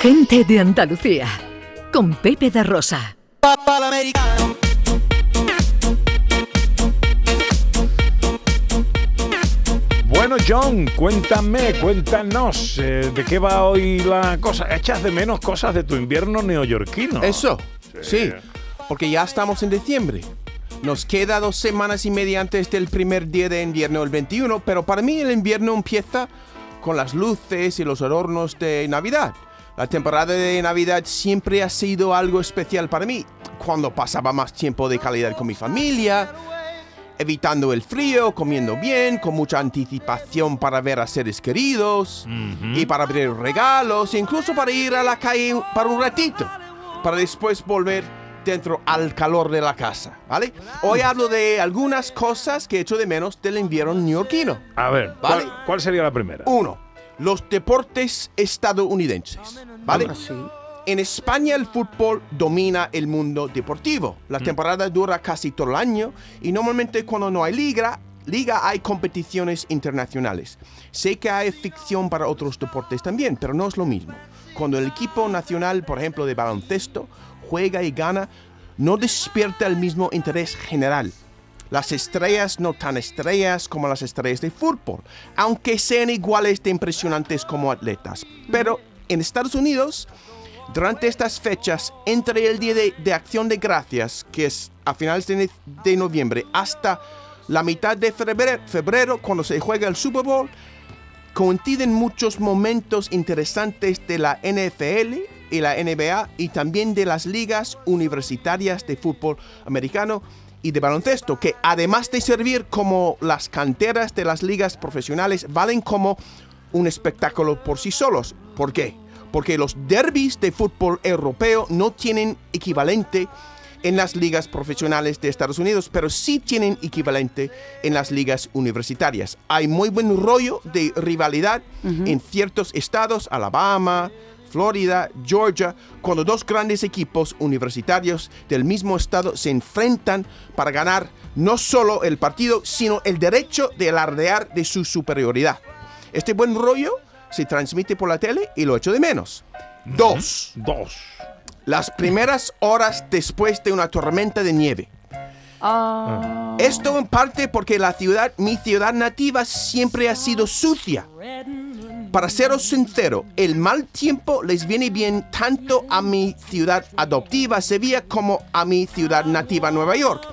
Gente de Andalucía, con Pepe da Rosa. Bueno, John, cuéntame, cuéntanos, eh, ¿de qué va hoy la cosa? ¿Echas de menos cosas de tu invierno neoyorquino? Eso, sí. porque ya estamos en diciembre. Nos queda dos semanas y media antes del primer día de invierno, el 21, pero para mí el invierno empieza con las luces y los adornos de Navidad. La temporada de Navidad siempre ha sido algo especial para mí, cuando pasaba más tiempo de calidad con mi familia, evitando el frío, comiendo bien, con mucha anticipación para ver a seres queridos y para abrir regalos, incluso para ir a la calle para un ratito, para después volver dentro al calor de la casa, ¿vale? Hoy hablo de algunas cosas que echo de menos del invierno neoyorquino. A ver, Vale. ¿cuál, cuál sería la primera? Uno, los deportes estadounidenses, ¿vale? En España el fútbol domina el mundo deportivo. La temporada dura casi todo el año y normalmente cuando no hay liga, liga hay competiciones internacionales. Sé que hay ficción para otros deportes también, pero no es lo mismo. Cuando el equipo nacional, por ejemplo, de baloncesto, juega y gana, no despierta el mismo interés general. Las estrellas no tan estrellas como las estrellas de fútbol, aunque sean iguales de impresionantes como atletas. Pero en Estados Unidos, durante estas fechas, entre el Día de, de Acción de Gracias, que es a finales de, de noviembre, hasta la mitad de febrero, febrero, cuando se juega el Super Bowl, coinciden muchos momentos interesantes de la NFL y la NBA y también de las ligas universitarias de fútbol americano y de baloncesto, que además de servir como las canteras de las ligas profesionales, valen como un espectáculo por sí solos. ¿Por qué? Porque los derbis de fútbol europeo no tienen equivalente en las ligas profesionales de Estados Unidos, pero sí tienen equivalente en las ligas universitarias. Hay muy buen rollo de rivalidad en ciertos estados, Alabama, Florida, Georgia, cuando dos grandes equipos universitarios del mismo estado se enfrentan para ganar no solo el partido, sino el derecho de alardear de su superioridad. Este buen rollo se transmite por la tele y lo echo de menos. Dos, Dos. las primeras horas después de una tormenta de nieve. Esto en parte porque la ciudad, mi ciudad nativa, siempre ha sido sucia. Para seros sincero, el mal tiempo les viene bien tanto a mi ciudad adoptiva, Sevilla, como a mi ciudad nativa, Nueva York.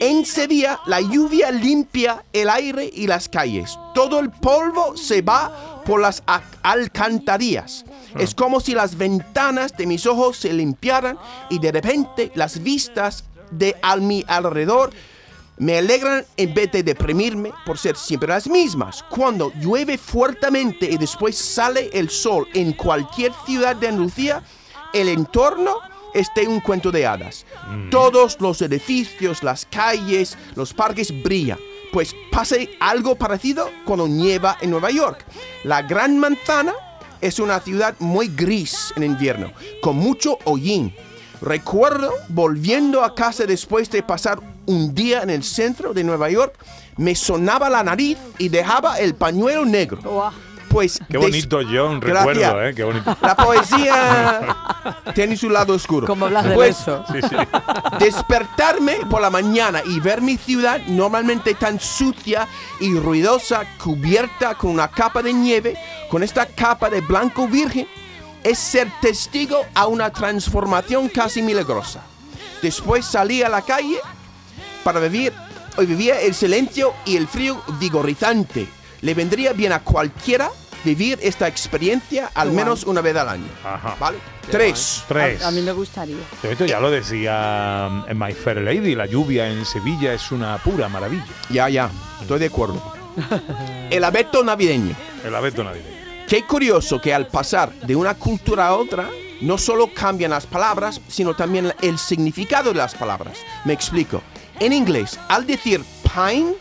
En Sevilla, la lluvia limpia el aire y las calles. Todo el polvo se va por las alcantarillas. Es como si las ventanas de mis ojos se limpiaran y de repente las vistas de a mi alrededor me alegran en vez de deprimirme por ser siempre las mismas. Cuando llueve fuertemente y después sale el sol en cualquier ciudad de Andalucía, el entorno es de un cuento de hadas. Todos los edificios, las calles, los parques brillan. Pues pase algo parecido cuando nieva en Nueva York. La Gran Manzana es una ciudad muy gris en invierno, con mucho hollín. Recuerdo volviendo a casa después de pasar un día en el centro de Nueva York, me sonaba la nariz y dejaba el pañuelo negro. Pues Qué bonito, John, Gracias. recuerdo, ¿eh? Qué bonito. La poesía tiene su lado oscuro. Como hablas de Pues, eso. Sí, sí. Despertarme por la mañana y ver mi ciudad normalmente tan sucia y ruidosa, cubierta con una capa de nieve, con esta capa de blanco virgen, es ser testigo a una transformación casi milagrosa. Después salí a la calle para vivir, hoy vivía el silencio y el frío vigorizante. Le vendría bien a cualquiera vivir esta experiencia al Qué menos una vez al año. Ajá. ¿Vale? Tres. Tres. A, a mí me gustaría. Esto ya lo decía mm, en My Fair Lady, la lluvia en Sevilla es una pura maravilla. Ya, ya, estoy de acuerdo. El abeto navideño. El abeto navideño. Qué curioso que al pasar de una cultura a otra, no solo cambian las palabras, sino también el significado de las palabras. Me explico. En inglés, al decir pine,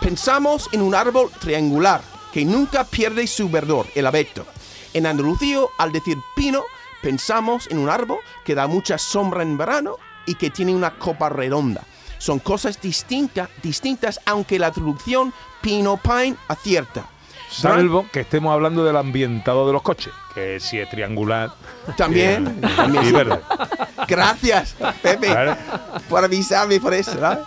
pensamos en un árbol triangular que nunca pierde su verdor, el abeto. En Andalucía, al decir pino, pensamos en un árbol que da mucha sombra en verano y que tiene una copa redonda. Son cosas distinta- distintas, aunque la traducción pino pine acierta. Salvo que estemos hablando del ambientado de los coches, que si es triangular. También. bien, también y verde. Gracias, Pepe, Vale. por avisarme por eso. ¿no?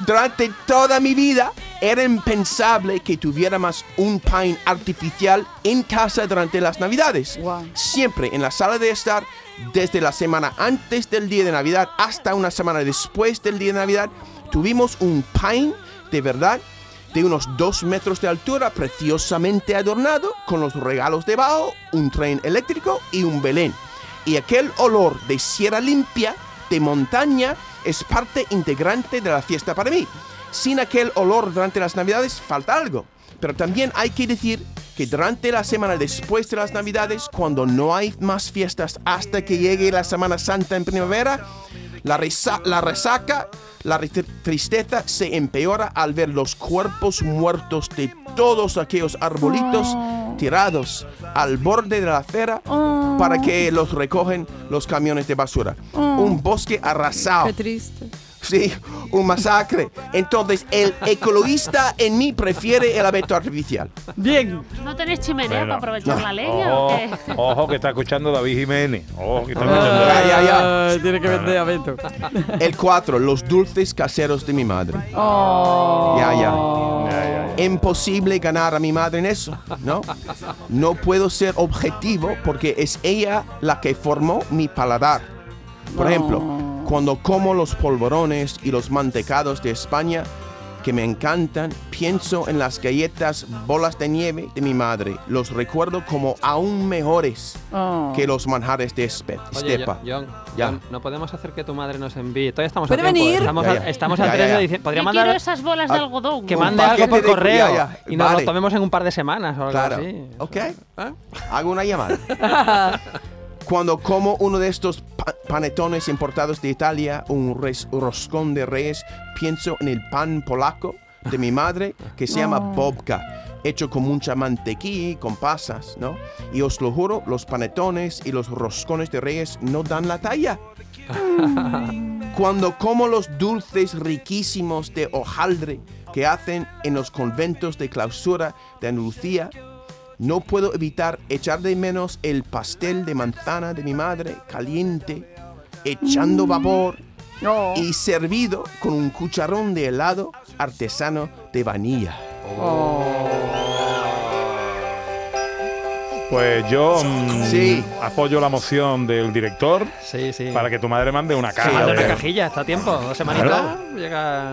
Durante toda mi vida era impensable que tuviéramos un pine artificial en casa durante las Navidades. Siempre en la sala de estar, desde la semana antes del día de Navidad hasta una semana después del día de Navidad, tuvimos un pine de verdad de unos dos metros de altura, preciosamente adornado, con los regalos debajo, un tren eléctrico y un Belén. Y aquel olor de sierra limpia, de montaña, es parte integrante de la fiesta para mí. Sin aquel olor durante las navidades falta algo. Pero también hay que decir que durante la semana después de las navidades, cuando no hay más fiestas hasta que llegue la Semana Santa en primavera, la, resa- la resaca, la ri- tristeza se empeora al ver los cuerpos muertos de todos aquellos arbolitos tirados al borde de la acera para que los recogen los camiones de basura. Un bosque arrasado. Qué triste. Sí, un masacre. Entonces, el ecologista en mí prefiere el abeto artificial. Bien. ¿No tenéis chimenea Bueno. para aprovechar la leña o Ojo, qué? ojo que está escuchando David Jiménez. Ojo que está escuchando. Ya, ya, ya. Ay, Tiene que vender a Beto. El 4, los dulces caseros de mi madre. Oh. Ya, ya. Ya, ya, ya. Imposible ganar a mi madre en eso, ¿no? No puedo ser objetivo porque es ella la que formó mi paladar. Por ejemplo, cuando como los polvorones y los mantecados de España, que me encantan, pienso en las galletas bolas de nieve de mi madre. Los recuerdo como aún mejores Oh. que los manjares de espe- Oye, estepa. John, Ya. John, no podemos hacer que tu madre nos envíe. Todavía estamos ¿Puede a tiempo. venir? Estamos, Ya, a- ya. estamos Ya, ya. de decir- Podría quiero mandar esas bolas de Ah, algodón. que mande algo por de- correo ya, ya. y nos Vale. lo tomemos en un par de semanas o algo Claro. así. Ok. ¿Eh? Hago una llamada. Cuando como uno de estos panetones importados de Italia, un res- roscón de reyes, pienso en el pan polaco de mi madre que se llama bobka, hecho con mucha mantequilla y con pasas, ¿no? Y os lo juro, los panetones y los roscones de reyes no dan la talla. Cuando como los dulces riquísimos de hojaldre que hacen en los conventos de clausura de Andalucía, no puedo evitar echar de menos el pastel de manzana de mi madre, caliente, echando vapor Oh. y servido con un cucharón de helado artesano de vainilla. Pues yo mm, Sí. apoyo la moción del director Sí, sí. para que tu madre mande una caja. Manda de- una cajilla, está a tiempo. Dos semanitas. Claro. Llega.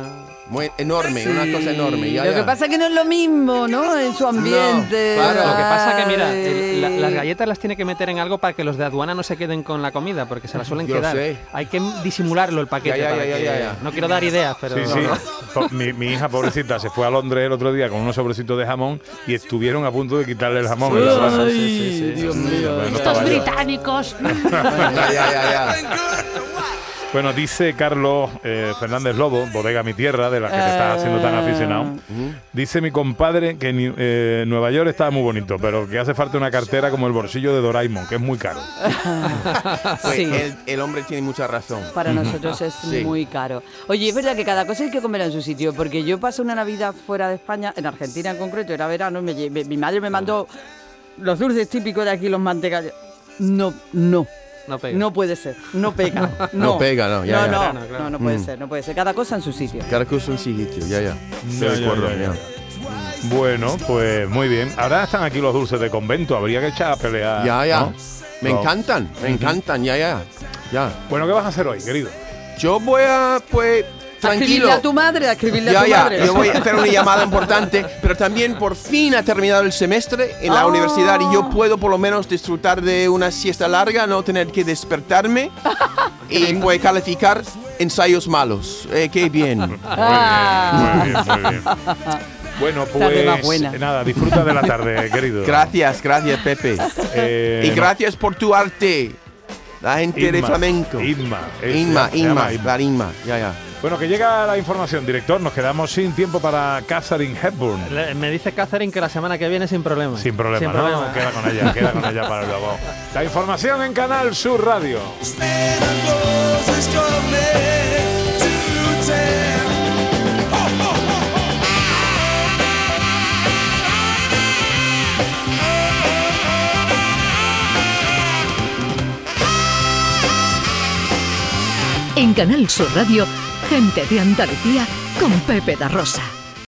Muy enorme, una cosa enorme. ya, Lo ya. que pasa es que no es lo mismo, ¿no? En su ambiente. claro. Lo que pasa que, mira, el- Ay. la- las galletas las tiene que meter en algo para que los de aduana no se queden con la comida, porque se la suelen Yo quedar. sé. Hay que disimularlo el paquete. Ya, ya, para ya, que- ya, ya. No quiero dar ideas, pero. Sí, sí. Mi, mi hija, pobrecita, se fue a Londres el otro día con unos sobrecitos de jamón y estuvieron a punto de quitarle el jamón. en la plaza. Ay, Sí, sí, sí. Dios mío. Estos británicos. Ya, ya, ya, ya. Bueno, dice Carlos eh, Fernández Lobo, bodega mi tierra, de la que te estás haciendo tan Ah. aficionado. Dice mi compadre que ni- eh, Nueva York está muy bonito, pero que hace falta una cartera como el bolsillo de Doraemon, que es muy caro. Pues Sí. el, el hombre tiene mucha razón. Para nosotros es Sí. muy caro. Oye, es verdad que cada cosa hay que comer en su sitio, porque yo pasé una Navidad fuera de España, en Argentina en concreto, era verano, y me lle- me- mi madre me mandó los dulces típicos de aquí, los mantecallos. No, no. No pega. No puede ser, no pega. No, No pega, no, ya, no, ya. no, Claro, claro. no, no puede Mm. ser, no puede ser. Cada cosa en su sitio. Cada cosa un sitio, ya, ya. Ya, de ya, acuerdo, ya, ya. ya. Bueno, pues muy bien. Ahora están aquí los dulces de convento, habría que echar a pelear. Ya, ya. ¿no? Me No. encantan, me encantan, ya, ya. Ya. Bueno, ¿qué vas a hacer hoy, querido? Yo voy a, pues, A tranquilo. a tu madre, a escribirle a Ya, tu ya, madre. yo voy a hacer una llamada importante, pero también por fin ha terminado el semestre en la Ah. universidad y yo puedo por lo menos disfrutar de una siesta larga, no tener que despertarme y pues calificar ensayos malos. Eh, qué bien. Muy bien, muy bien, muy bien. Bueno, pues buena. nada, disfruta de la tarde, querido. Gracias, gracias Pepe. Eh, Y gracias por tu arte. La gente de Inma, flamenco. Inma, es- Inma, Inma, la Inma, ya, ya. Bueno, que llega la información, director. Nos quedamos sin tiempo para Catherine Hepburn. Me dice Catherine que la semana que viene sin problema. Sin problema, sin ¿no? Queda con ella, queda con ella para luego. La información en Canal Sur Radio. En Canal Sur Radio gente de Andalucía con Pepe da Rosa.